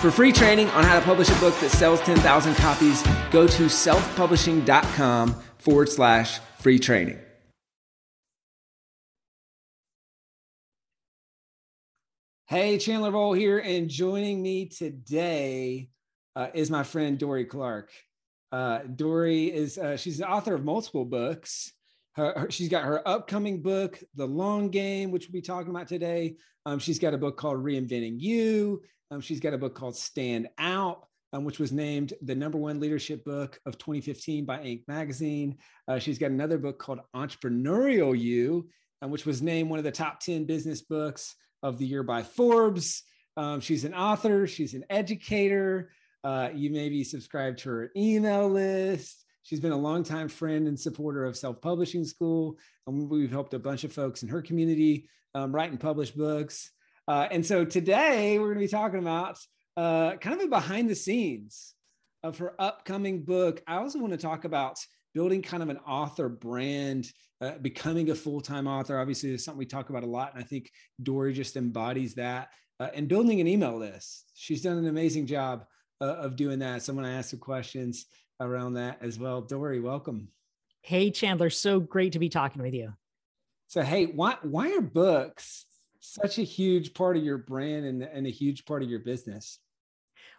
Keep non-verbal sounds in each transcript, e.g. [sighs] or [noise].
For free training on how to publish a book that sells 10,000 copies, go to selfpublishing.com forward slash free training. Hey, Chandler Bolt here, and joining me today uh, is my friend Dorie Clark. Uh, Dorie is uh, she's the author of multiple books. Her, her, she's got her upcoming book, The Long Game, which we'll be talking about today. Um, she's got a book called Reinventing You. Um, she's got a book called Stand Out, um, which was named the number one leadership book of 2015 by Inc. magazine. Uh, she's got another book called Entrepreneurial You, um, which was named one of the top 10 business books of the year by Forbes. Um, she's an author, she's an educator. Uh, you maybe subscribed to her email list. She's been a longtime friend and supporter of Self Publishing School. And we've helped a bunch of folks in her community um, write and publish books. Uh, and so today we're going to be talking about uh, kind of a behind the scenes of her upcoming book. I also want to talk about building kind of an author brand, uh, becoming a full time author. Obviously, it's something we talk about a lot. And I think Dorie just embodies that. Uh, and building an email list. She's done an amazing job uh, of doing that. So I'm going to ask some questions around that as well. Dorie, welcome. Hey, Chandler. So great to be talking with you. So, hey, why, why are books such a huge part of your brand and, and a huge part of your business?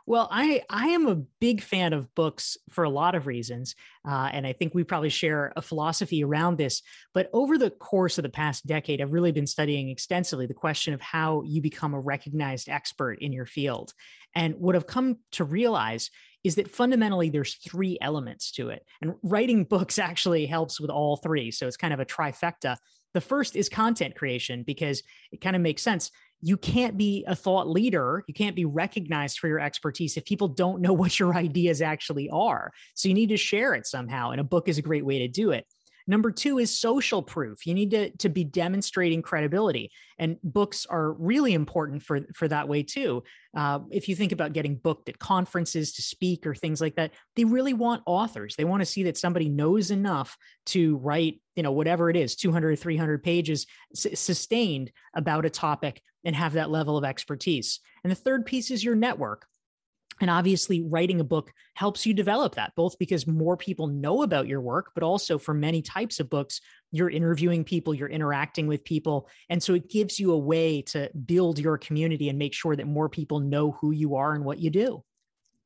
Well, I I am a big fan of books for a lot of reasons, uh, and I think we probably share a philosophy around this. But over the course of the past decade, I've really been studying extensively the question of how you become a recognized expert in your field. And what I've come to realize is that fundamentally there's three elements to it, and writing books actually helps with all three. So it's kind of a trifecta. The first is content creation because it kind of makes sense. You can't be a thought leader, you can't be recognized for your expertise if people don't know [laughs] what your ideas actually are. So you need to share it somehow, and a book is a great way to do it. Number two is social proof. You need to, to be demonstrating credibility, and books are really important for, for that way too. Uh, if you think about getting booked at conferences to speak or things like that, they really want authors. They want to see that somebody knows enough to write, you know, whatever it is, 200, 300 pages s- sustained about a topic and have that level of expertise. And the third piece is your network. And obviously, writing a book helps you develop that, both because more people know about your work, but also for many types of books, you're interviewing people, you're interacting with people. And so it gives you a way to build your community and make sure that more people know who you are and what you do.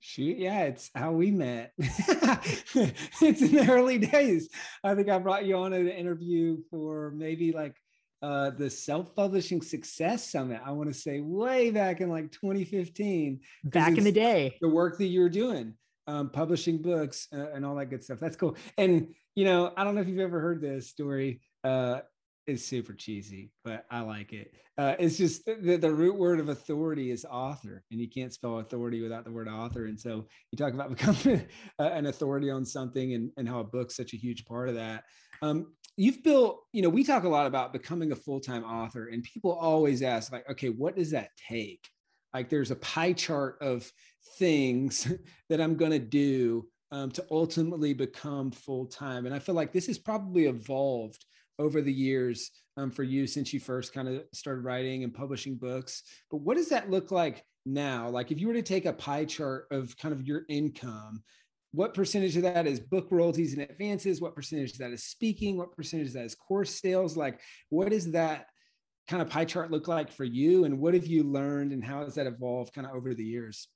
Shoot, yeah, it's how we met. [laughs] it's in the early days. I think I brought you on an interview for maybe like uh, the self-publishing success summit i want to say way back in like 2015 back in the day. the work that you were doing um, publishing books uh, and all that good stuff. That's cool. And you know i don't know if you've ever heard this story uh, it's super cheesy but i like it. Uh, it's just the, the root word of authority is author and you can't spell authority without the word author. And so you talk about [laughs] becoming an authority on something and, and how a book's such a huge part of that. Um, you've built, you know, we talk a lot about becoming a full-time author and people always ask like, okay, what does that take? Like there's a pie chart of things [laughs] that I'm going to do um, to ultimately become full-time. And I feel like this has probably evolved over the years um, for you since you first kind of started writing and publishing books. But what does that look like now? Like if you were to take a pie chart of kind of your income what percentage of that is book royalties and advances? What percentage of that is speaking? What percentage of that is course sales? Like what does that kind of pie chart look like for you? And what have you learned and how has that evolved kind of over the years?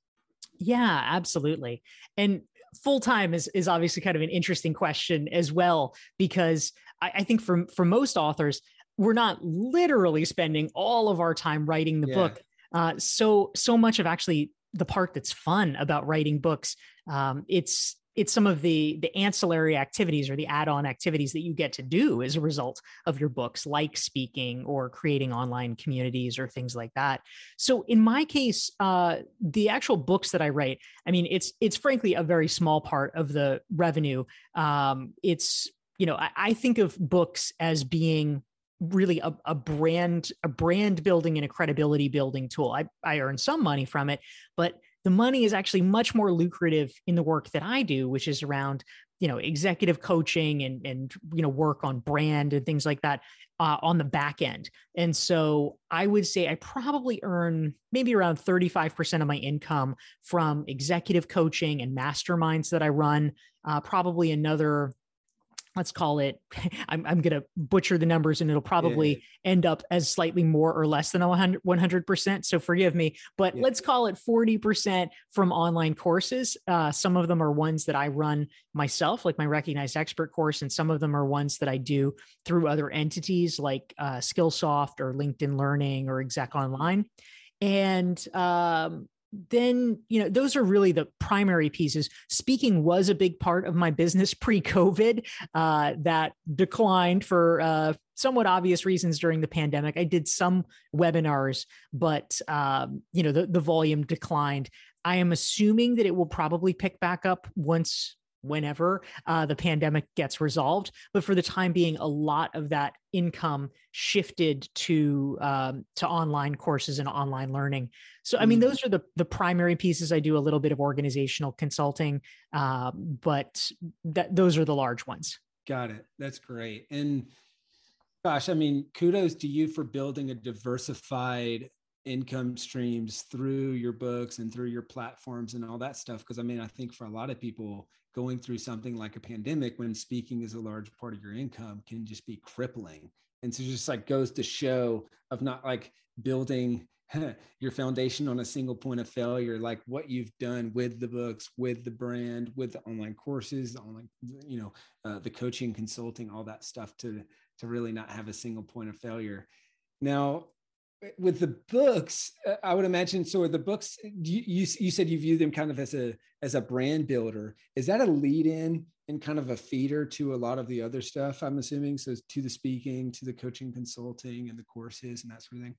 Yeah absolutely. And full time is is obviously kind of an interesting question as well because I, I, think for for most authors we're not literally spending all of our time writing the yeah. book. Uh, so so much of actually the part that's fun about writing books um, it's it's some of the the ancillary activities or the add-on activities that you get to do as a result of your books like speaking or creating online communities or things like that. So in my case uh, the actual books that i write i mean it's it's frankly a very small part of the revenue. Um, it's you know I, I think of books as being really a, a brand a brand building and a credibility building tool. I, I earn some money from it but the money is actually much more lucrative in the work that I do, which is around you know executive coaching and and you know work on brand and things like that uh, on the back end. And so i would say i probably earn maybe around 35% of my income from executive coaching and masterminds that i run uh, probably another let's call it [laughs] i'm, I'm going to butcher the numbers and it'll probably yeah. end up as slightly more or less than 100, 100% so forgive me but yeah. let's call it 40% from online courses uh, some of them are ones that i run myself like my recognized expert course and some of them are ones that i do through other entities like uh, skillsoft or linkedin learning or exec online and um, then you know those are really the primary pieces. Speaking was a big part of my business [laughs] pre-covid uh, that declined for uh, somewhat obvious reasons during the pandemic. I did some webinars but um, you know the, the volume declined. I am assuming that it will probably pick back up once whenever uh, the pandemic gets resolved. But for the time being, a lot of that income shifted to um, to online courses and online learning. So, I mean, mm-hmm. those are the the primary pieces. I do a little bit of organizational consulting, uh, but that those are the large ones. Got it. That's great. And gosh, I mean, kudos to you for building a diversified income streams through your books and through your platforms and all that stuff because i mean i think for a lot of people going through something like a pandemic when speaking is a large part of your income can just be crippling. And so just like goes to show of not like building your foundation on a single point of failure, like what you've done with the books, with the brand, with the online courses, online, you know, uh, the coaching, consulting, all that stuff to to really not have a single point of failure. Now, with the books uh, i would imagine so the books you, you, you said you view them kind of as a as a brand builder. Is that a lead in and kind of a feeder to a lot of the other stuff i'm assuming? So to the speaking to the coaching consulting and the courses and that sort of thing?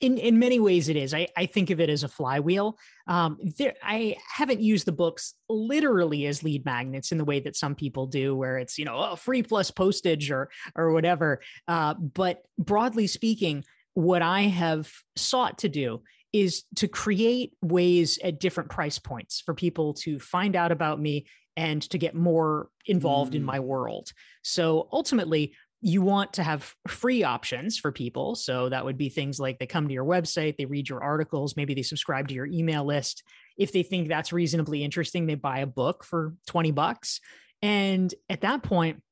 In in many ways it is. I, I think of it as a flywheel. Um, there, i haven't used the books literally as lead magnets in the way that some people do where it's you know oh, free plus postage or or whatever. Uh, but broadly speaking what I have sought to do is to create ways at different price points for people to find out about me and to get more involved mm. in my world. So ultimately, you want to have free options for people. So that would be things like they come to your website, they read your articles, maybe they subscribe to your email list. If they think that's reasonably interesting, they buy a book for 20 bucks. And at that point,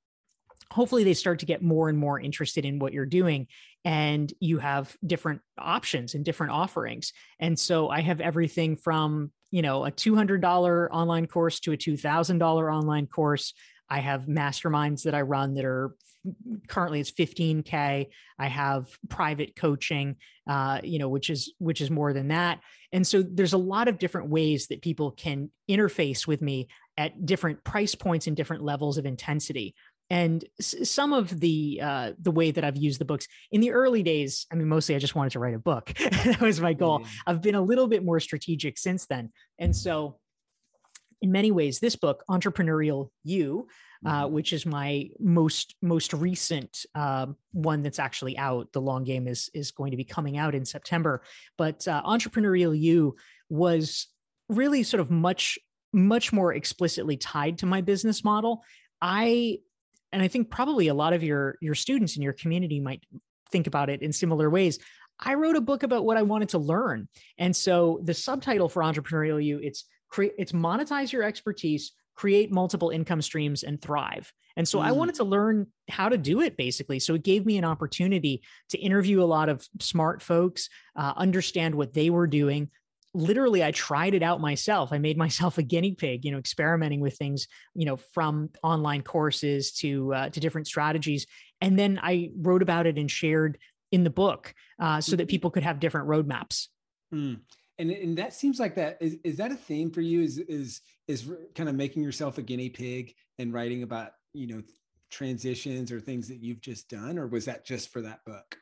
hopefully they start to get more and more interested in what you're doing and you have different options and different offerings. And so i have everything from you know a $200 online course to a $2000 online course. I have masterminds that i run that are currently it's 15k i have private coaching uh, you know which is which is more than that. And so there's a lot of different ways that people can interface with me at different price points and different levels of intensity and some of the uh, the way that I've used the books in the early days, I mean, mostly I just wanted to write a book. [laughs] that was my goal. Mm. I've been a little bit more strategic since then, and so in many ways, this book, Entrepreneurial You, uh, mm-hmm. which is my most most recent uh, one that's actually out. The long game is is going to be coming out in September, but uh, Entrepreneurial You was really sort of much much more explicitly tied to my business model. I and I think probably a lot of your your students in your community might think about it in similar ways. I wrote a book about what I wanted to learn, and so the subtitle for Entrepreneurial You it's create it's monetize your expertise, create multiple income streams, and thrive. And so mm. I wanted to learn how to do it basically. So it gave me an opportunity to interview a lot of smart folks, uh, understand what they were doing, literally I tried it out myself. I made [laughs] myself a guinea pig, you know, experimenting with things, you know, from online courses to uh, to different strategies, and then I wrote about it and shared in the book uh, so that mm-hmm. people could have different roadmaps. Mm. and and that seems like that is is that a theme for you? Is is is kind of making yourself a guinea pig and writing about you know transitions or things that you've just done, or was that just for that book?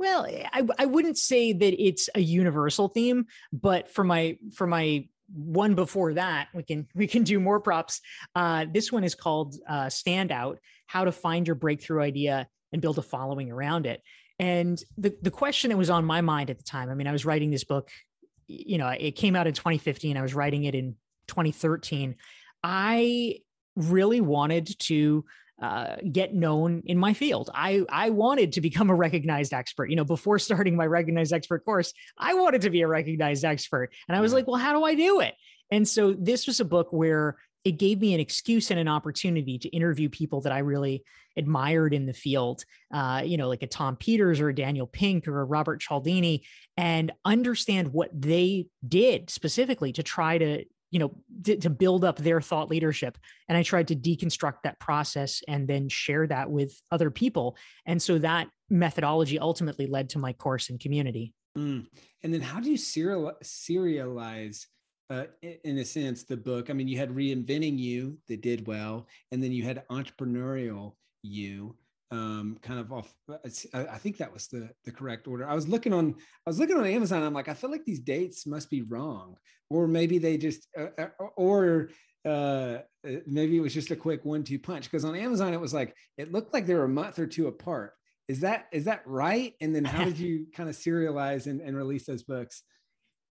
Well, I, I wouldn't say that it's a universal theme, but for my for my one before that, we can we can do more props. Uh, this one is called uh, "Standout: How to Find Your Breakthrough Idea and Build a Following Around It." And the the question that was on my mind at the time, I mean, I was writing this book, you know, it came out in 2015. I was writing it in 2013. I really wanted to uh, get known in my field. I I wanted to become a recognized expert. You know, before starting my recognized expert course, I wanted to be a recognized expert, and I was like, well, how do I do it? And so this was a book where it gave me an excuse and an opportunity to interview people that I really admired in the field, uh, you know, like a Tom Peters or a Daniel Pink or a Robert Cialdini, and understand what they did specifically to try to you know to, to, build up their thought leadership. And i tried to deconstruct that process and then share that with other people. And so that methodology ultimately led to my course and community. Mm. and then how do you serial, serialize uh, in a sense the book? I mean you had reinventing you that did well and then you had entrepreneurial you um, kind of off. I think that was the the correct order. I was looking on I was looking on Amazon. I'm like, I feel like these dates must be wrong, or maybe they just uh, uh or uh, maybe it was just a quick one-two punch. Because on Amazon, it was like it looked like they were a month or two apart. Is that is that right? And then how [laughs] did you kind of serialize and, and release those books?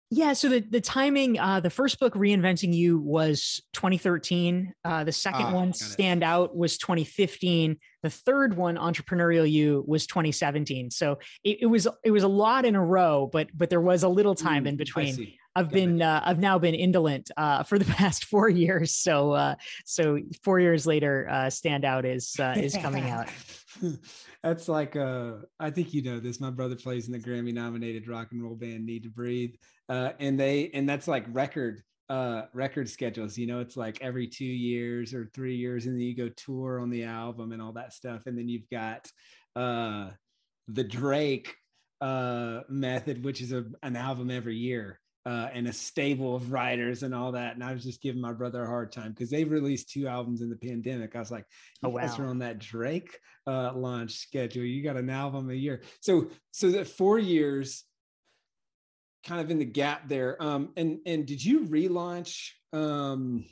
Yeah, so the the timing, uh, the first book, Reinventing You, was 2013. Uh, the second oh, one, Stand Out, was 2015. The third one, Entrepreneurial You, was 2017. So it, it, was it was a lot in a row, but but there was a little time Ooh, in between. I've been uh, I've now been indolent uh, for the [laughs] past four years. So uh, so four years later, uh, Stand Out is uh, is coming [laughs] out. That's like uh, I think you know this. My brother plays in the Grammy nominated rock and roll band NEEDTOBREATHE uh, and they and that's like record uh record schedules you know it's like every two years or three years and then you go tour on the album and all that stuff and then you've got uh the drake uh method which is a, an album every year uh, and a stable of writers and all that. And I was just giving my brother a hard time because they released two albums in the pandemic. I was like, "You oh, guys wow. are on that Drake uh, launch schedule. You got an album a year." So, so that four years kind of in the gap there. Um, and and did you relaunch um,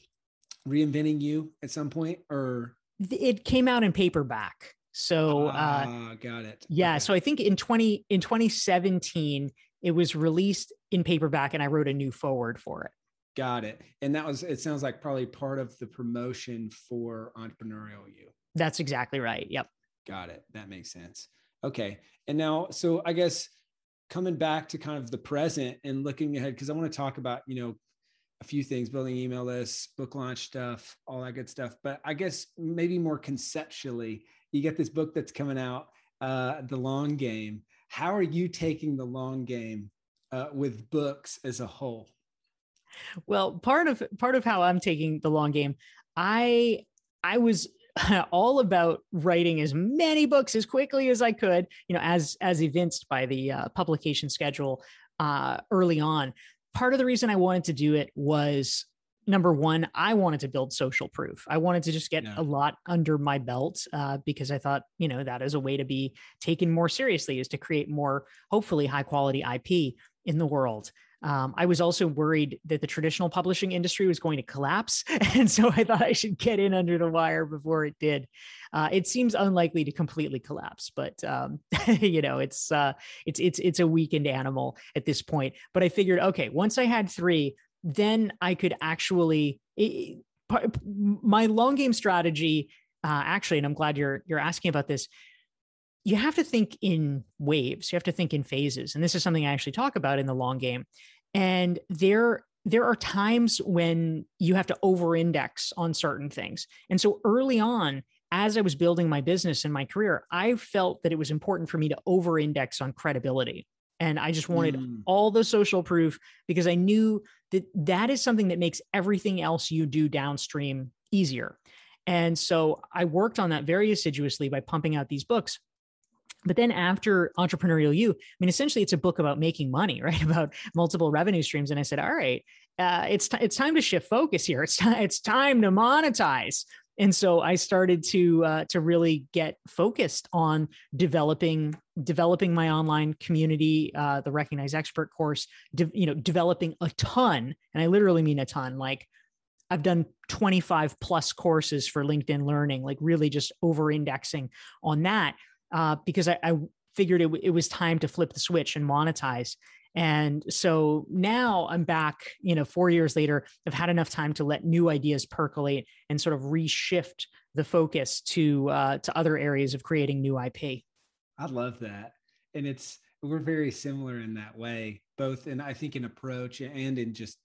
reinventing you at some point, or it came out in paperback? So uh, uh got it. Yeah, okay. so I think in twenty in twenty seventeen it was released in paperback, and I wrote a new forward for it. Got it. And that was it. Sounds like probably part of the promotion for entrepreneurial you. That's exactly right. Yep. Got it. That makes sense. Okay. And now, so I guess coming back to kind of the present and looking ahead because i want to talk about you know a few things building email lists book launch stuff all that good stuff. But i guess maybe more conceptually you get this book that's coming out uh, the long game. How are you taking the long game uh, with books as a whole? Well part of part of how i'm taking the long game i i was [laughs] all about writing as many books as quickly as I could, you know, as as evinced by the uh, publication schedule uh, early on. Part of the reason I wanted to do it was number one, I wanted to build social proof. I wanted to just get yeah. a lot under my belt uh, because I thought, you know, that is a way to be taken more seriously, is to create more, hopefully, high quality IP in the world. Um, I was also worried that the traditional publishing industry was going to collapse. [laughs] And so I thought I should get in under the wire before it did. Uh, it seems unlikely to completely collapse, but um, [laughs] you know, it's uh, it's it's it's a weakened animal at this point. But I figured, okay, once I had three, then I could actually it, my long game strategy. Uh, actually, and I'm glad you're you're asking about this you have to think in waves you have to think in phases and this is something i actually talk about in the long game and there there are times when you have to over index on certain things. And so early on, as I was building my business and my career, I felt that it was important for me to over index on credibility. And I just wanted mm. all the social proof because I knew that that is something that makes everything else you do downstream easier. And so I worked on that very assiduously by pumping out these books. But then after entrepreneurial you i mean essentially it's a book about making money [laughs] right? About multiple revenue streams. And i said all right uh, it's t- it's time to shift focus here. It's time it's time to monetize. And so i started to uh, to really get focused on developing developing my online community uh, the recognized expert course de- you know developing a ton. And i literally mean a ton. Like I've done 25 plus courses for LinkedIn Learning, like really just over indexing on that uh, because I, I figured it, it was time to flip the switch and monetize. And so now I'm back, you know, four years later, I've had enough time to let new ideas percolate and sort of reshift the focus to uh, to other areas of creating new IP. I love that. And it's we're very similar in that way, both in I think in approach and in just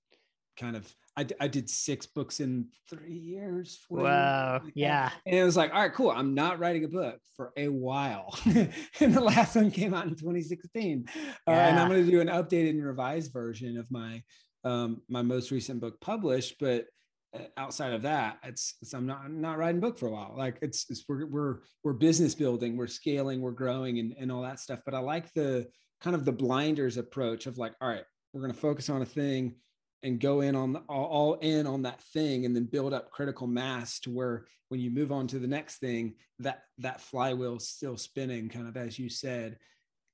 kind of I, I did six books in three years. Wow. Like yeah. And it was like, all right, cool. I'm not writing a book for a while. [laughs] and the last one came out in 2016. Yeah. Uh, and I'm going to do an updated and revised version of my um, my most recent book published. But uh, outside of that, it's, it's I'm not I'm not writing a book for a while. Like it's, it's we're we're we're business building, we're scaling, we're growing, and and all that stuff. But I like the kind of the blinders approach of like, all right, we're going to focus on a thing and go in on the, all, in on that thing and then build up critical mass to where when you move on to the next thing that that flywheel still spinning kind of as you said.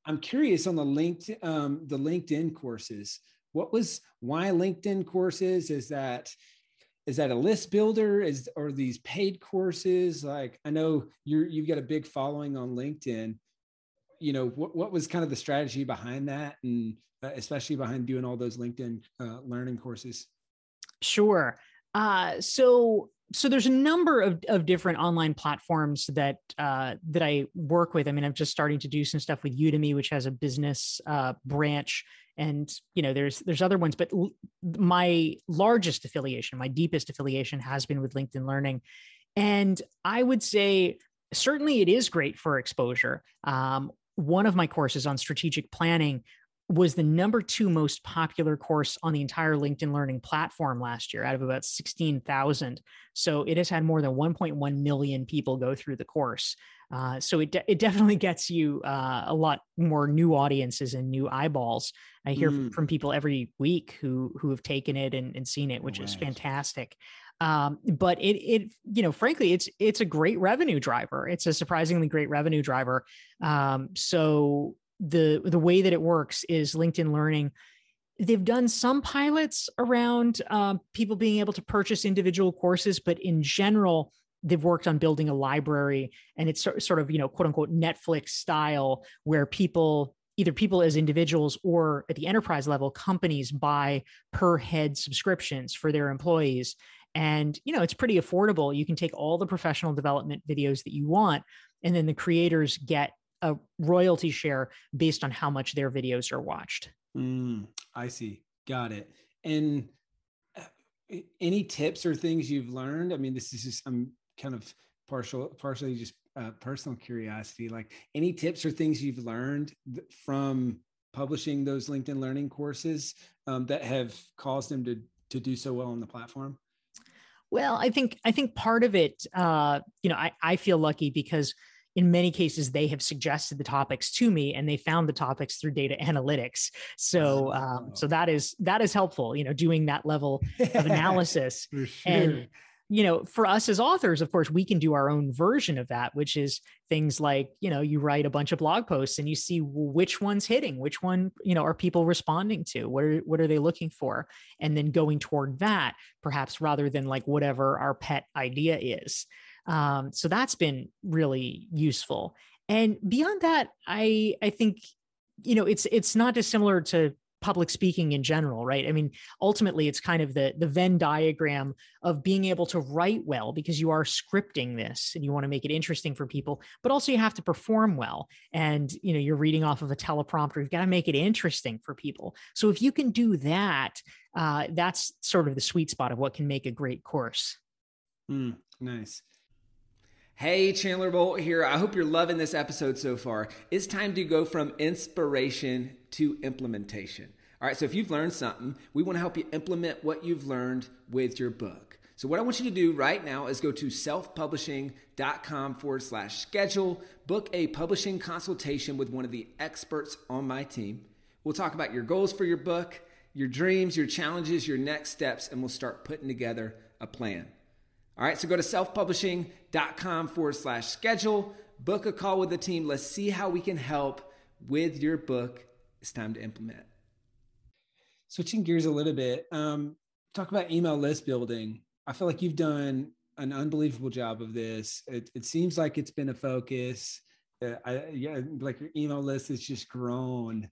I'm curious on the linked um, the linkedin courses. What was why linkedin courses? Is that is that a list builder? Is or these paid courses? Like i know you're you've got a big following on linkedin you know what, what was kind of the strategy behind that and uh, especially behind doing all those linkedin uh, learning courses sure uh, so so there's a number of, of different online platforms that uh, that I work with. I mean, I'm just starting to do some stuff with Udemy, which has a business uh, branch, and you know, there's there's other ones. But l- my largest affiliation, my deepest affiliation, has been with LinkedIn Learning, and I would say certainly it is great for exposure. Um, one of my courses on strategic planning was the number two most popular course on the entire LinkedIn Learning platform last year out of about 16,000. So it has had more than 1.1 million people go through the course. Uh, so it, de- it definitely gets you uh, a lot more new audiences and new eyeballs. I hear mm. from people every week who who have taken it and, and seen it, which right. is fantastic. Um, but it it you know frankly it's it's a great revenue driver. It's a surprisingly great revenue driver. Um, so the the way that it works is LinkedIn Learning. They've done some pilots around uh, people being able to purchase individual courses, but in general, they've worked on building a library, and it's sort of you know quote unquote Netflix style, where people either people as individuals or at the enterprise level companies buy per head subscriptions for their employees and you know it's pretty affordable you can take all the professional development videos that you want and then the creators get a royalty share based on how much their videos are watched. Mm, i see. Got it. And uh, any tips or things you've learned? I mean this is just i'm kind of partial partially just uh, personal curiosity like any tips or things you've learned from publishing those linkedin learning courses um, that have caused them to to do so well on the platform? Well, I think I think part of it, uh, you know, I, I feel lucky because in many cases they have suggested the topics to me and they found the topics through data analytics so um, so that is that is helpful you know doing that level of [laughs] analysis sure. and you know, for us as authors, of course, we can do our own version of that, which is things like, you know, you write a bunch of blog posts and you see which one's hitting, which one, you know, are people responding to? What are what are they looking for? And then going toward that, perhaps rather than like whatever our pet idea is. Um, so that's been really useful. And beyond that, I I think, you know, it's it's not dissimilar to public speaking in general right? I mean ultimately it's kind of the the venn diagram of being able to write well because you are scripting this and you want to make it interesting for people but also you have to perform well. And you know you're reading off of a teleprompter you've got to make it interesting for people. So if you can do that uh, that's sort of the sweet spot of what can make a great course. Mm, nice Hey, Chandler Bolt here. I hope you're loving this episode so far. It's time to go from inspiration to implementation. All right, so if you've learned something, we want to help you implement what you've learned with your book. So, what I want you to do right now is go to selfpublishing.com forward slash schedule, book a publishing consultation with one of the experts on my team. We'll talk about your goals for your book, your dreams, your challenges, your next steps, and we'll start putting together a plan. All right, so go to selfpublishing.com forward slash schedule, book a call with the team. Let's see how we can help with your book. It's time to implement. Switching gears a little bit, um, talk about email list building. I feel like you've done an unbelievable job of this. It, it seems like it's been a focus. Uh, I, yeah, like your email list has just grown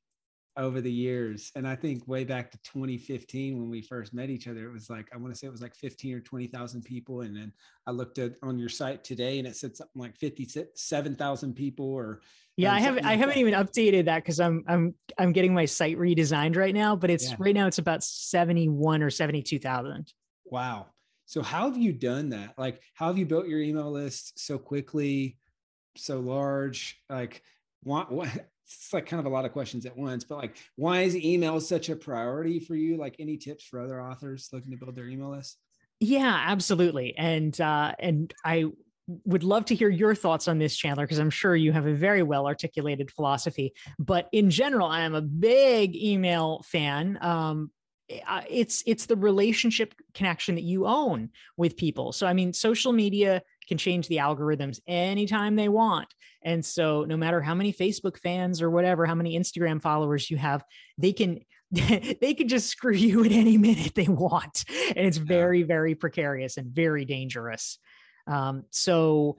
over the years. And I think way back to 2015 when we first met each other, it was like, I want to say it was like 15 or 20,000 people. And then I looked at on your site today and it said something like 57,000 people or yeah, um, I haven't like I haven't that. even updated that because I'm I'm I'm getting my site redesigned right now, but it's yeah. right now it's about 71 or 72,000. Wow. So how have you done that? Like how have you built your email list so quickly, so large? Like what, what it's like kind of a lot of questions at once, but like, why is email such a priority for you? Like, any tips for other authors looking to build their email list? Yeah, absolutely. And uh, and I would love to hear your thoughts on this, Chandler, because I'm sure you have a very well articulated philosophy. But in general, I am a big email fan. Um, it's it's the relationship connection that you own with people. So I mean, social media can change the algorithms anytime they want. And so no matter how many Facebook fans or whatever, how many Instagram followers you have, they can [laughs] they can just screw you at any minute they want. And it's very, very precarious and very dangerous. Um, so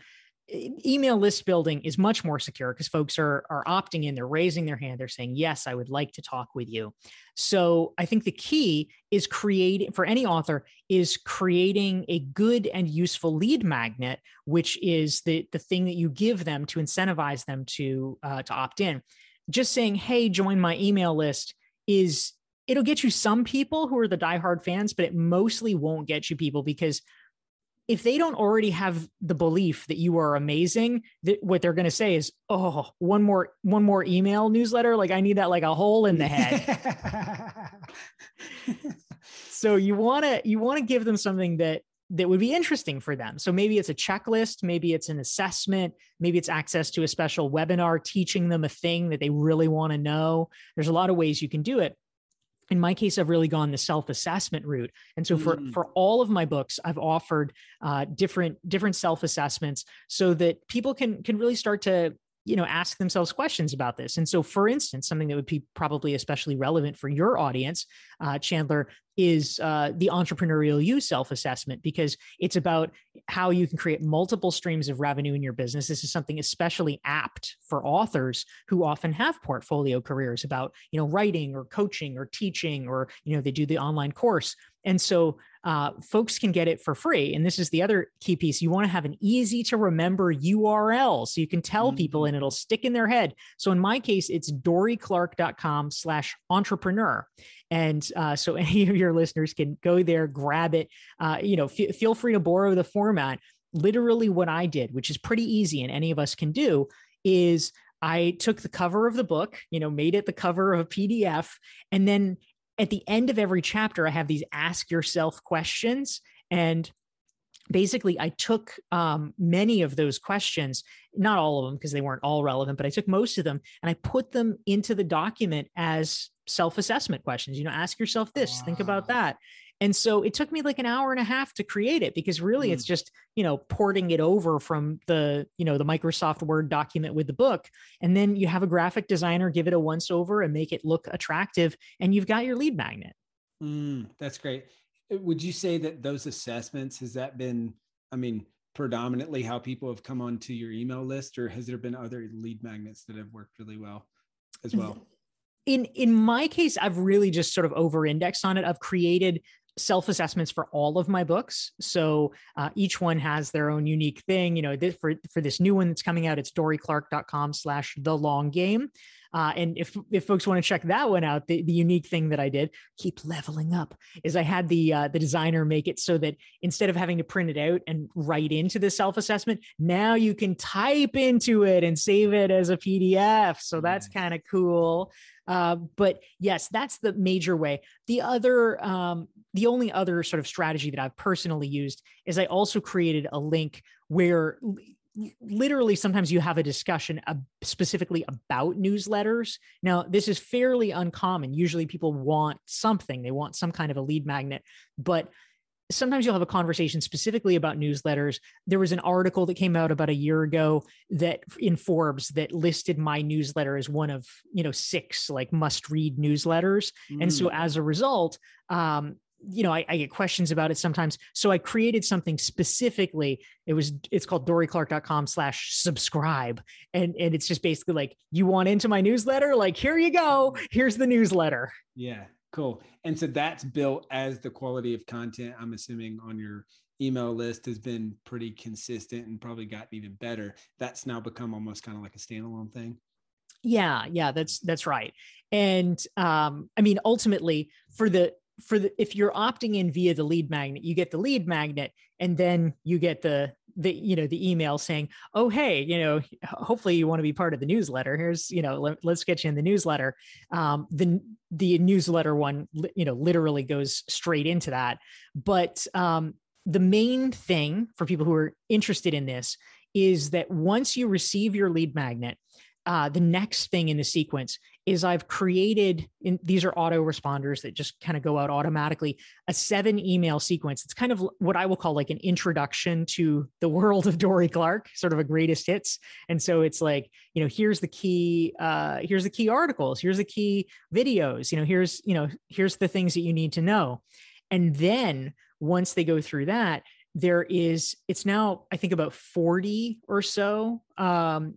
email list building is much more secure because folks are are opting in they're raising their hand they're saying yes i would like to talk with you. So i think the key is creating for any author is creating a good and useful lead magnet which is the the thing that you give them to incentivize them to uh, to opt in. Just saying hey join my email list is it'll get you some people who are the diehard fans but it mostly won't get you people because if they don't already have the belief that you are amazing that what they're going to say is oh one more one more email newsletter? Like i need that like a hole in the head. [laughs] So you want to you want to give them something that that would be interesting for them. So maybe it's a checklist maybe it's an assessment maybe it's access to a special webinar teaching them a thing that they really want to know. There's a lot of ways you can do it in my case i've really gone the self-assessment route and so for mm. for all of my books i've offered uh, different different self-assessments so that people can can really start to you know ask themselves questions about this and so for instance something that would be probably especially relevant for your audience uh, chandler is uh, the entrepreneurial you self assessment because it's about how you can create multiple streams of revenue in your business. This is something especially apt for authors who often have portfolio careers about, you know, writing or coaching or teaching or, you know, they do the online course. And so uh, folks can get it for free. And this is the other key piece. You want to have an easy to remember URL so you can tell mm-hmm. people and it'll stick in their head. So in my case, it's dorieclark.com slash entrepreneur. And uh, so [laughs] any of your listeners can go there, grab it. Uh, you know, f- feel free to borrow the format. Literally, what I did, which is pretty easy and any of us can do, is I took the cover of the book, you know, made it the cover of a PDF, and then at the end of every chapter, I have these ask yourself questions. And basically i took um, many of those questions not all of them because they weren't all relevant but i took most of them and i put them into the document as self-assessment questions. You know ask yourself this think about that and so it took me like an hour and a half to create it because really mm. it's just you know porting it over from the you know the microsoft word document with the book. And then you have a graphic designer give it a once over and make it look attractive and you've got your lead magnet. Mm, that's great. Uh, would you say that those assessments has that been i mean predominantly how people have come onto your email list or has there been other lead magnets that have worked really well as well? In in my case i've really just sort of over indexed on it. I've created self assessments for all of my books. So uh, each one has their own unique thing. You know, this, for for this new one that's coming out, it's dorieclark.com slash the long game. Uh, and if if folks want to check that one out, the, the unique thing that I did, keep leveling up, is I had the uh, the designer make it so that instead of having to print it out and write into the self assessment, now you can type into it and save it as a PDF. So that's kind of cool. Uh, but yes, that's the major way. The other, um, the only other sort of strategy that I've personally used is I also created a link where literally sometimes you have a discussion specifically about newsletters. Now, this is fairly uncommon. Usually people want something, they want some kind of a lead magnet, but sometimes you'll have a conversation specifically about newsletters. There was an article that came out about a year ago that in Forbes that listed my newsletter as one of, you know, six like must read newsletters. Mm. And so mm. as a result, um, you know, I, I, get questions about it sometimes. So I created something specifically. It was it's called dorieclark.com slash subscribe. And and it's just basically like, you want into my newsletter? Like, here you go. Here's the newsletter. Yeah, cool. And so that's built as the quality of content, I'm assuming, on your email list has been pretty consistent and probably gotten even better. That's now become almost kind of like a standalone thing. Yeah, yeah, that's that's right. And um, I mean, ultimately, for the for the if you're opting in via the lead magnet you get the lead magnet and then you get the the you know the email saying oh hey you know hopefully you want to be part of the newsletter. Here's you know let, us get you in the newsletter. Um the the newsletter one you know literally goes straight into that. But um the main thing for people who are interested in this is that once you receive your lead magnet uh, the next thing in the sequence is I've created, in, these are autoresponders that just kind of go out automatically, a seven email sequence. It's kind of what I will call like an introduction to the world of Dorie Clark, sort of a greatest hits. And so it's like, you know, here's the key, uh, here's the key articles, here's the key videos, you know, here's, you know, here's the things that you need to know. And then once they go through that, there is, it's now, I think about 40 or so um,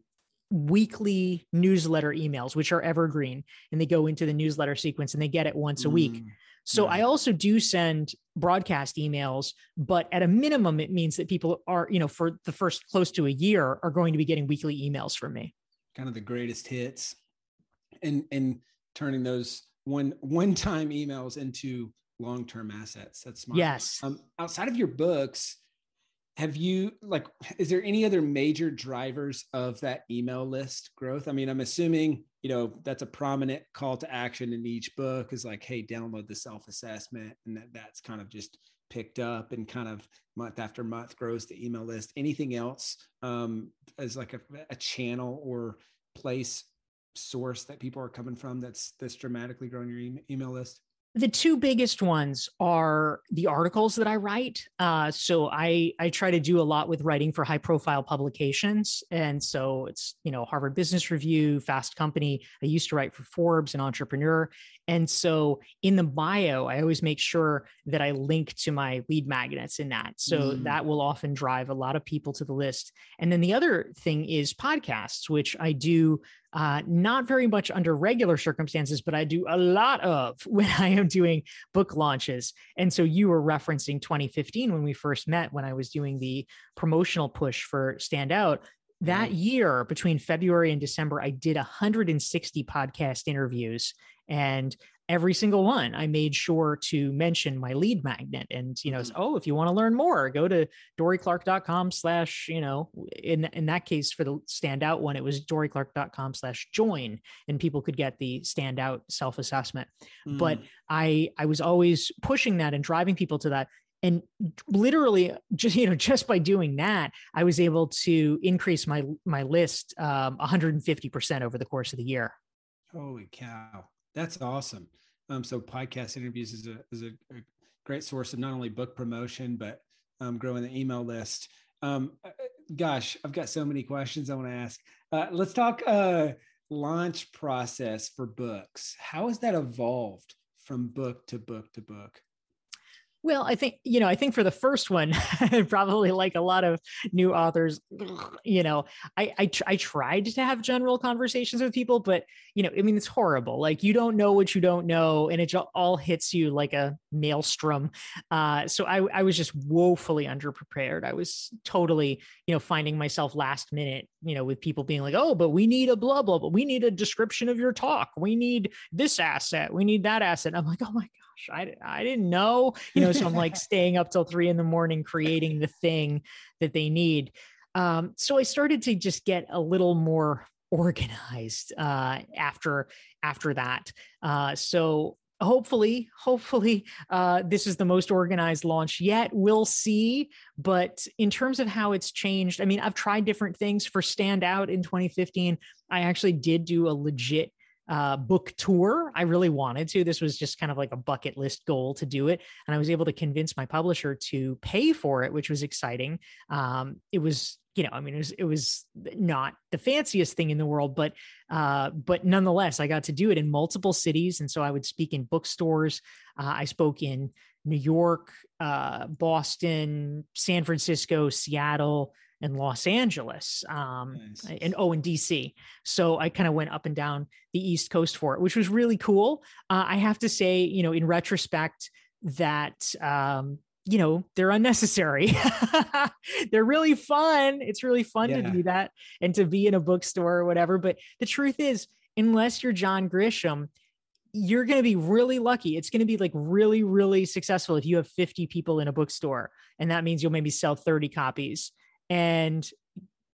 weekly newsletter emails, which are evergreen, and they go into the newsletter sequence and they get it once a week. Mm, so yeah. I also do send broadcast emails, but at a minimum, it means that people are, you know, for the first close to a year are going to be getting weekly emails from me. Kind of the greatest hits and and turning those one one time emails into long term assets. That's smart. Yes. Um, outside of your books, have you like is there any other major drivers of that email list growth? I mean i'm assuming you know that's a prominent call to action in each book is like hey download the self-assessment and that that's kind of just picked up and kind of month after month grows the email list. Anything else um, as like a, a channel or place source that people are coming from that's that's dramatically growing your email list the two biggest ones are the articles that I write. Uh, so I I try to do a lot with writing for high profile publications, and so it's you know Harvard Business Review, Fast Company. I used to write for Forbes and Entrepreneur, and so in the bio, I always make sure that I link to my lead magnets in that. So mm. that will often drive a lot of people to the list. And then the other thing is podcasts, which I do uh, not very much under regular circumstances, but I do a lot of [laughs] when I am doing book launches. And so you were referencing 2015 when we first met, when I was doing the promotional push for Stand Out. That year, between February and December, I did 160 podcast interviews. And every single one i made sure to mention my lead magnet and you know mm-hmm. oh if you want to learn more go to dorieclark.com slash you know in in that case for the standout one it was dorieclark.com slash join and people could get the standout self-assessment mm. but i i was always pushing that and driving people to that and literally just you know just by doing that i was able to increase my my list um, 150% over the course of the year holy cow that's awesome. Um, so podcast interviews is a is a, a, great source of not only book promotion but um, growing the email list. Um, uh, gosh, I've got so many questions I want to ask. Uh, let's talk uh, launch process for books. How has that evolved from book to book to book? Well, I think, you know, I think for the first one, [laughs] probably like a lot of new authors, [sniffs] you know, I, I, I tried to have general conversations with people, but, you know, I mean, it's horrible. Like you don't know what you don't know, and it all hits you like a maelstrom. Uh, so I, I was just woefully underprepared. I was totally, you know, finding myself last minute, you know, with people being like, oh, but we need a blah, blah, blah. We need a description of your talk. We need this asset. We need that asset. I'm like, oh my gosh, I, I didn't know, you know, so I'm like [laughs] staying up till three in the morning creating the thing that they need. Um, so I started to just get a little more organized uh, after after that. Uh, so hopefully hopefully uh, this is the most organized launch yet. We'll see but in terms of how it's changed i mean i've tried different things. For stand out in 2015 i actually did do a legit uh, book tour. I really wanted to. This was just kind of like a bucket list goal to do it. And I was able to convince my publisher to pay for it, which was exciting. Um, it was, you know, I mean, it was, it was not the fanciest thing in the world, but, uh, but nonetheless, I got to do it in multiple cities. And so I would speak in bookstores. Uh, I spoke in New York, uh, Boston, San Francisco, Seattle, and Los Angeles, um, nice. and oh, in DC. So I kind of went up and down the East Coast for it, which was really cool. Uh, I have to say, you know, in retrospect, that um, you know they're unnecessary. [laughs] they're really fun. It's really fun yeah. to do that and to be in a bookstore or whatever. But the truth is, unless you're John Grisham, you're going to be really lucky. It's going to be like really, really successful if you have 50 people in a bookstore. And that means you'll maybe sell 30 copies. And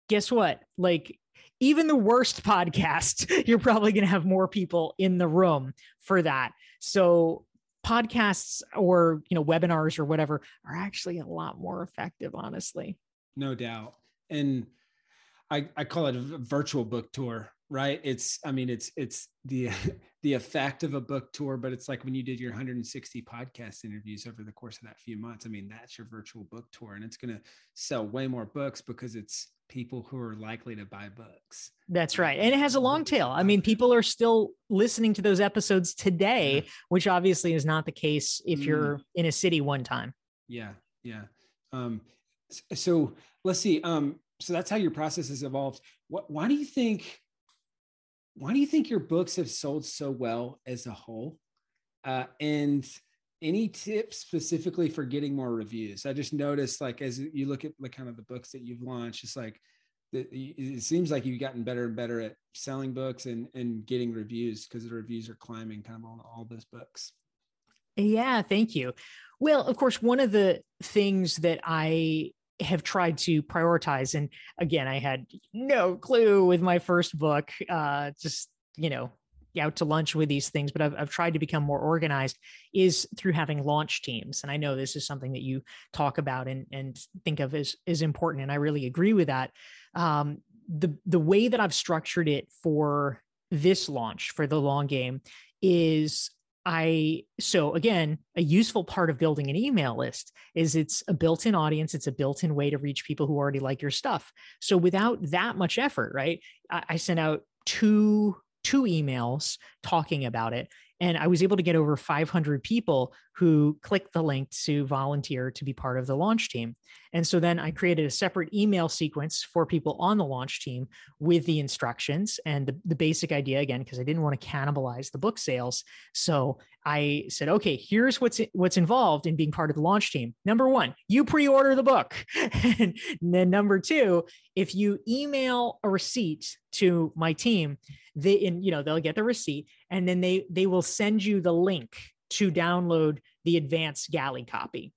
guess what? Like, even the worst [laughs] podcast, you're probably going to have more people in the room for that. So, podcasts or you know webinars or whatever are actually a lot more effective honestly no doubt and i i call it a virtual book tour right? It's i mean it's it's the [laughs] the effect of a book tour but it's like when you did your 160 podcast interviews over the course of that few months i mean that's your virtual book tour and it's going to sell way more books because it's people who are likely to buy books. That's right. and it has a long tail. I mean people are still listening to those episodes today which obviously is not the case if mm. you're in a city one time. Yeah yeah. Um so let's see um so that's how your process has evolved. What why do you think why do you think your books have sold so well as a whole? Uh, and any tips specifically for getting more reviews? I just noticed, like, as you look at like kind of the books that you've launched, it's like it seems like you've gotten better and better at selling books and and getting reviews because the reviews are climbing kind of on all those books. Yeah, thank you. Well, of course, one of the things that I have tried to prioritize. And again, I had no clue with my first book, uh, just, you know, out to lunch with these things, but I've, I've tried to become more organized is through having launch teams. And I know this is something that you talk about and, and think of as, as important. And I really agree with that. Um, the, the way that I've structured it for this launch for the long game is I so again, a useful part of building an email list is it's a built-in audience, it's a built-in way to reach people who already like your stuff. So without that much effort, right? I, I sent out two two emails talking about it and I was able to get over 500 people who clicked the link to volunteer to be part of the launch team. And so then I created a separate email sequence for people on the launch team with the instructions and the, the basic idea again, because I didn't want to cannibalize the book sales. So I said, okay, here's what's what's involved in being part of the launch team. Number one, you pre-order the book. [laughs] and then number two, if you email a receipt to my team, they and you know they'll get the receipt and then they they will send you the link to download the advanced galley copy.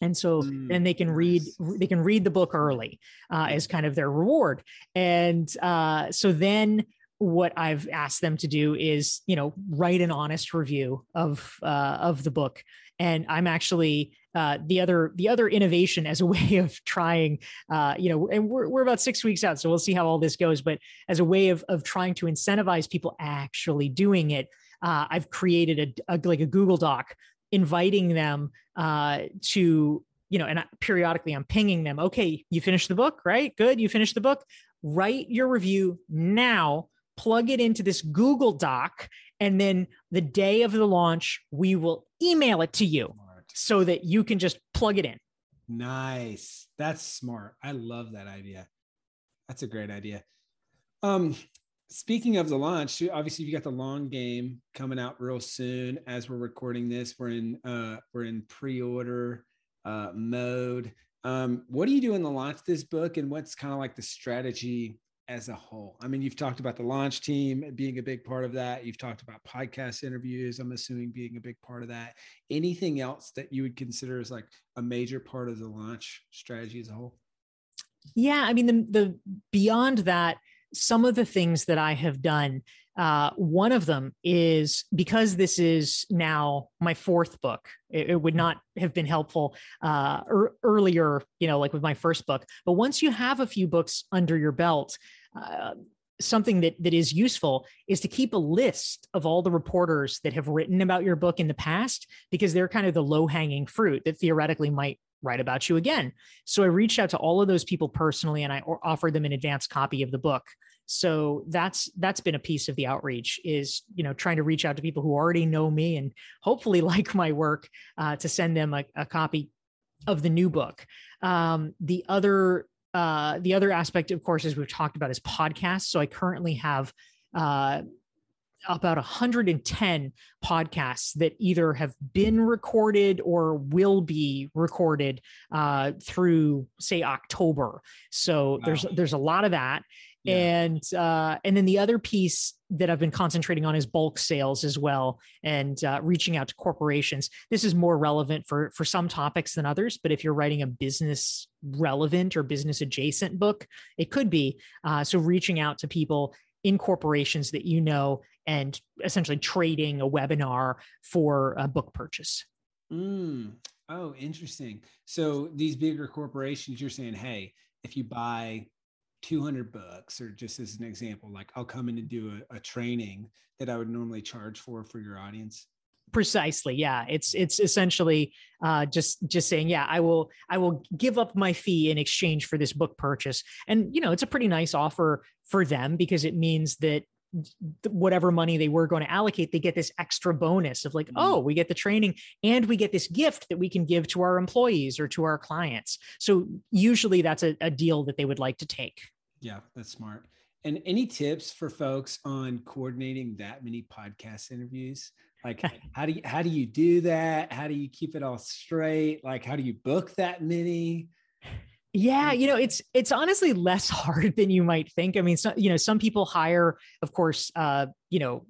And so mm, then they can read they can read the book early uh, as kind of their reward. And uh, so then what i've asked them to do is you know write an honest review of uh, of the book. And i'm actually uh, the other the other innovation as a [laughs] way of trying uh, you know and we're, we're about six weeks out so we'll see how all this goes. But as a way of of trying to incentivize people actually doing it uh, i've created a, a, like a google doc inviting them uh, to you know and periodically i'm pinging them okay you finished the book right good you finished the book write your review now plug it into this google doc and then the day of the launch we will email it to you so that you can just plug it in. Nice. That's smart. I love that idea. That's a great idea. Um, speaking of the launch, obviously you got the long game coming out real soon. As we're recording this, we're in uh, we're in pre-order uh, mode. Um, what do you do in the launch this book, and what's kind of like the strategy as a whole? I mean, you've talked about the launch team being a big part of that. You've talked about podcast interviews, I'm assuming being a big part of that. Anything else that you would consider as like a major part of the launch strategy as a whole? Yeah, I mean the the beyond that some of the things that I have done. Uh, one of them is because this is now my fourth book. It, it would not have been helpful uh, er, earlier, you know, like with my first book. But once you have a few books under your belt, uh, something that that is useful is to keep a list of all the reporters that have written about your book in the past because they're kind of the low hanging fruit that theoretically might write about you again. So I reached out to all of those people personally and I offered them an advance copy of the book. So that's that's been a piece of the outreach is you know trying to reach out to people who already know me and hopefully [laughs] like my work uh, to send them a, a, copy of the new book. Um, the other uh, the other aspect, of course, as we've talked about, is podcasts. So I currently have uh, about 110 podcasts that either have been recorded or will be recorded uh, through, say, October. So wow. there's there's a lot of that. Yeah. And uh, and then the other piece that I've been concentrating on is bulk sales as well, and uh, reaching out to corporations. This is more relevant for for some topics than others, but if you're writing a business relevant or business adjacent book, it could be. Uh, so reaching out to people in corporations that you know and essentially trading a webinar for a book purchase. Mm. Oh, interesting. So these bigger corporations, you're saying, hey, if you buy 200 bucks or just as an example like i'll come in and do a, a, training that i would normally charge for for your audience precisely yeah it's it's essentially uh, just just saying yeah i will i will give up my fee in exchange for this book purchase and you know it's a pretty nice offer for them because it means that whatever money they were going to allocate, they get this extra bonus of like, mm-hmm. oh, we get the training and we get this gift that we can give to our employees or to our clients. So usually that's a, a deal that they would like to take. Yeah, that's smart. And any tips for folks on coordinating that many podcast interviews? Like [laughs] how do you how do you do that? How do you keep it all straight? Like how do you book that many? Yeah, you know, it's it's honestly less [laughs] hard than you might think. I mean, so, you know, some people hire, of course, uh, you know,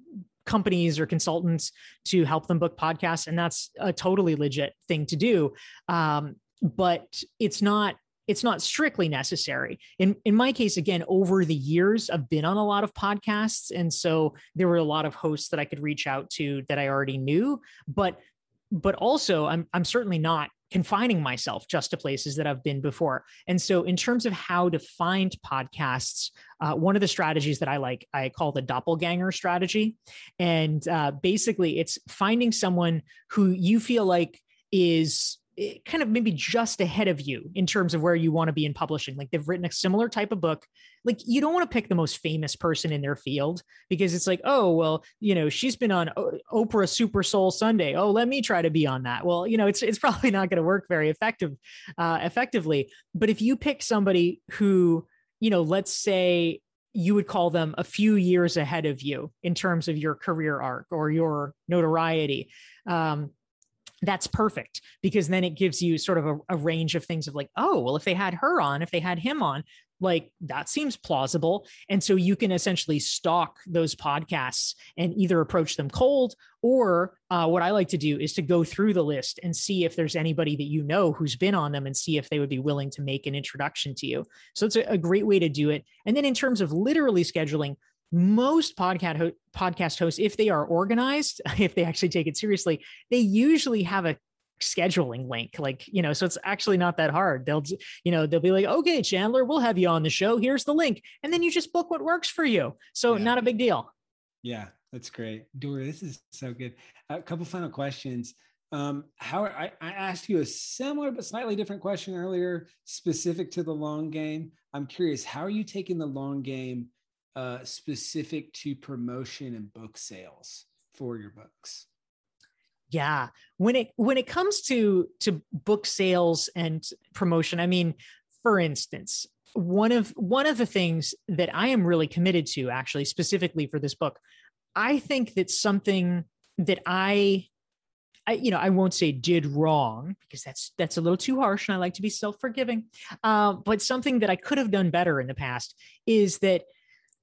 companies or consultants to help them book podcasts, and that's a totally legit thing to do. Um, but it's not it's not strictly necessary. In in my case, again, over the years, I've been on a lot of podcasts, and so there were a lot of hosts that I could reach out to that I already knew. But but also, I'm I'm certainly not confining myself just to places that I've been before. And so, in terms of how to find podcasts, uh, one of the strategies that I like, I call the doppelganger strategy. And uh, basically, it's finding someone who you feel like is kind of maybe just ahead of you in terms of where you want to be in publishing. Like they've written a similar type of book. Like you don't want to pick the most famous person in their field because it's like, oh, well, you know, she's been on Oprah Super Soul Sunday. Oh, let me try to be on that. Well, you know, it's it's [laughs] probably not going to work very effective, uh, effectively. But if you pick somebody who, you know, let's say you would call them a few years ahead of you in terms of your career arc or your notoriety. Um, that's perfect because then it gives you sort of a, a, range of things of like, oh, well, if they had her on, if they had him on, like that seems plausible. And so you can essentially stalk those podcasts and either approach them cold or uh, what I like to do is to go through the list and see if there's anybody that you know who's been on them and see if they would be willing to make an introduction to you. So it's a, a great way to do it. And then in terms of literally scheduling, most podcast ho- podcast hosts if they are organized [laughs] if they actually take it seriously they usually have a scheduling link like you know so it's actually not that hard. They'll you know they'll be like okay chandler we'll have you on the show. Here's the link. And then you just book what works for you. So yeah. not a big deal. Yeah that's great. Dorie this is so good. A couple final questions. Um how I, I asked you a similar but slightly different question earlier specific to the long game. I'm curious how are you taking the long game uh, specific to promotion and book sales for your books? Yeah, when it when it comes to to book sales and promotion, I mean, for instance, one of one of the things that I am really committed to, actually, specifically for this book, I think that something that I I, you know, I won't say did wrong because that's that's a little too harsh, and I like to be self-forgiving. Uh, but something that I could have done better in the past is that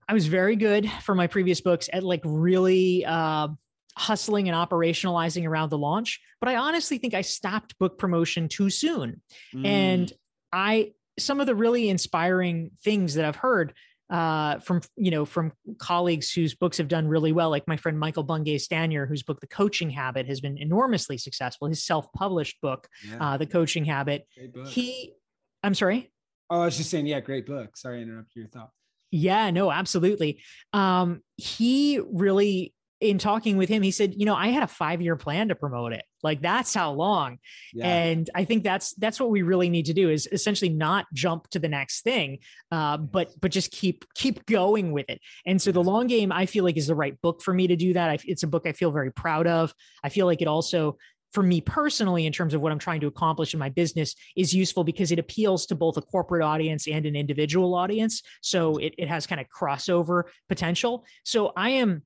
I was very good for my previous books at like really uh, hustling and operationalizing around the launch. But I honestly think I stopped book promotion too soon. Mm. And I, some of the really inspiring things that I've heard uh, from you know from colleagues whose books have done really well, like my friend Michael Bungay Stanier, whose book The Coaching Habit has been enormously successful. His self-published book, yeah. uh, The Coaching Habit. He, I'm sorry. Oh, I was just saying, yeah, great book. Sorry, I interrupted your thought. Yeah, no, absolutely. Um, he really in talking with him, he said, you know, I had a five year plan to promote it. Like that's how long. Yeah. And I think that's that's what we really need to do is essentially not jump to the next thing, uh, but but just keep keep going with it. And so the long game, I feel like is the right book for me to do that. I, it's a book I feel very proud of. I feel like it also for me personally in terms of what i'm trying to accomplish in my business is useful because it appeals to both a corporate audience and an individual audience so it, it has kind of crossover potential so i am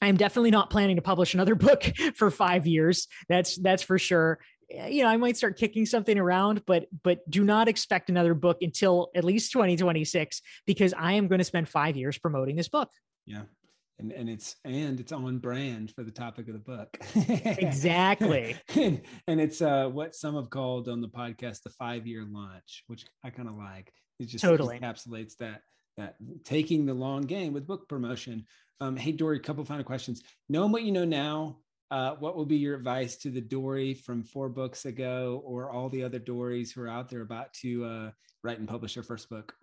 I'm definitely not planning to publish another [laughs] book for five years. That's that's for sure. Eh, you know, I might start kicking something around, but but do not expect another book until at least 2026 because I am going to spend five years promoting this book. Yeah. And, and it's and it's on brand for the topic of the book. Exactly. [laughs] And, and it's uh what some have called on the podcast the five year launch which i kind of like. It just totally. encapsulates that that taking the long game with book promotion. Um, hey, Dorie, a couple final questions. Knowing what you know now, uh, what will be your advice to the Dorie from four books ago or all the other Dories who are out there about to uh, write and publish their first book?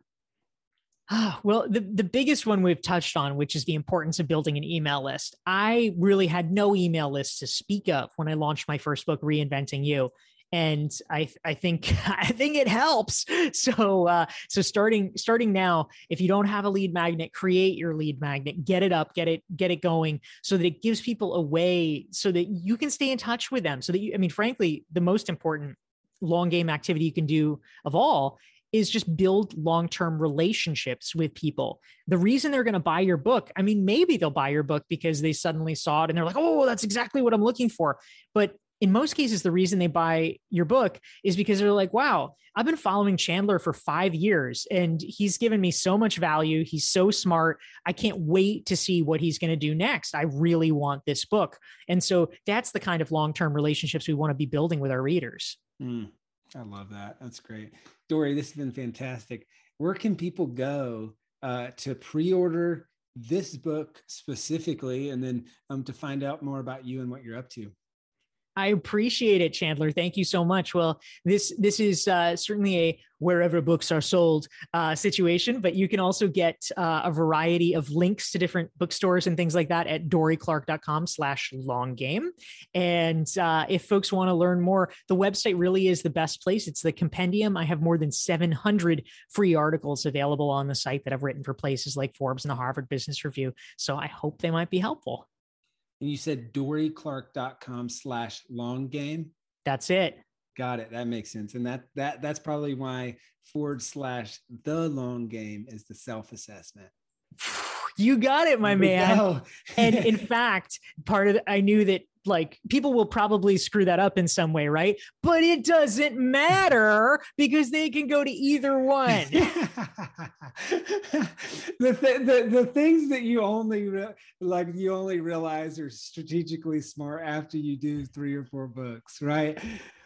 [sighs] Well, the, the biggest one we've touched on, which is the importance of building an email list. I really had no email list to speak of when I launched my first book, Reinventing You and I I think [laughs] I think it helps. [laughs] So uh, so starting starting now, if you don't have a lead magnet, create your lead magnet, get it up, get it get it going, so that it gives people a way so that you can stay in touch with them. So that you, I mean, frankly, the most important long game activity you can do of all is just build long-term relationships with people. The reason they're going to buy your book, I mean, maybe they'll buy your book because they suddenly saw it and they're like, "Oh, that's exactly what I'm looking for." But in most cases, the reason they buy your book is because they're like, wow, I've been following Chandler for five years and he's given me so much value. He's so smart. I can't wait to see what he's going to do next. I really want this book. And so that's the kind of long term relationships we want to be building with our readers. Mm, I love that. That's great. Dorie, this has been fantastic. Where can people go uh, to pre order this book specifically and then um, to find out more about you and what you're up to? I appreciate it, Chandler. Thank you so much. Well, this this is uh, certainly a wherever books are sold uh, situation, but you can also get uh, a variety of links to different bookstores and things like that at dorieclark.com slash long game. And uh, if folks want to learn more, the website really is the best place. It's the compendium. I have more than 700 free articles available on the site that I've written for places like Forbes and the Harvard Business Review. So I hope they might be helpful and you said dorieclark.com slash long game? That's it. Got it. That makes sense. And that that that's probably why forward slash the long game is the self-assessment [sighs] [laughs] you got it my man and in [laughs] fact part of the, i knew that like people will probably screw that up in some way, right? But it doesn't matter because they can go to either one. [laughs] the, th- the the things that you only re- like you only realize are strategically smart after you do three or four books, right?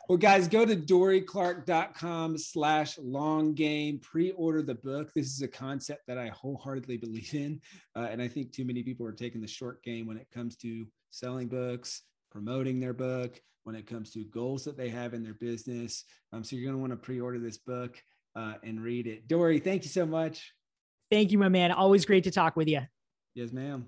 Well, guys, go to dorieclark.com slash long game, pre-order the book. This is a concept that I wholeheartedly believe in. Uh, and I think too many people are taking the short game when it comes to selling books, promoting their book, when it comes to goals that they have in their business. Um, so you're going to want to pre-order this book uh, and read it. Dorie, thank you so much. Thank you, my man. Always great to talk with you. Yes, ma'am.